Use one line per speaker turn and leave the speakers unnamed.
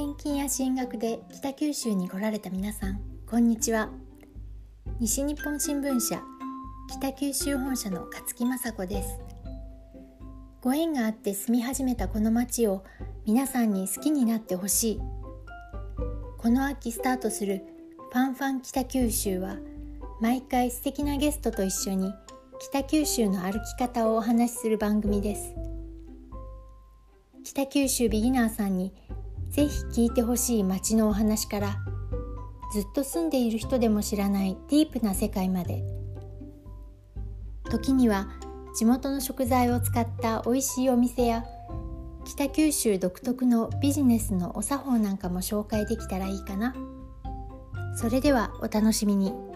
転勤や進学で北九州に来られた皆さんこんにちは。西日本新聞社北九州本社の勝木雅子です。ご縁があって住み始めたこの町を皆さんに好きになってほしい。この秋スタートするファンファン北九州は毎回素敵なゲストと一緒に北九州の歩き方をお話しする番組です。北九州ビギナーさんにぜひ聞いてほしい街のお話からずっと住んでいる人でも知らないディープな世界まで時には地元の食材を使った美味しいお店や北九州独特のビジネスのお作法なんかも紹介できたらいいかなそれではお楽しみに。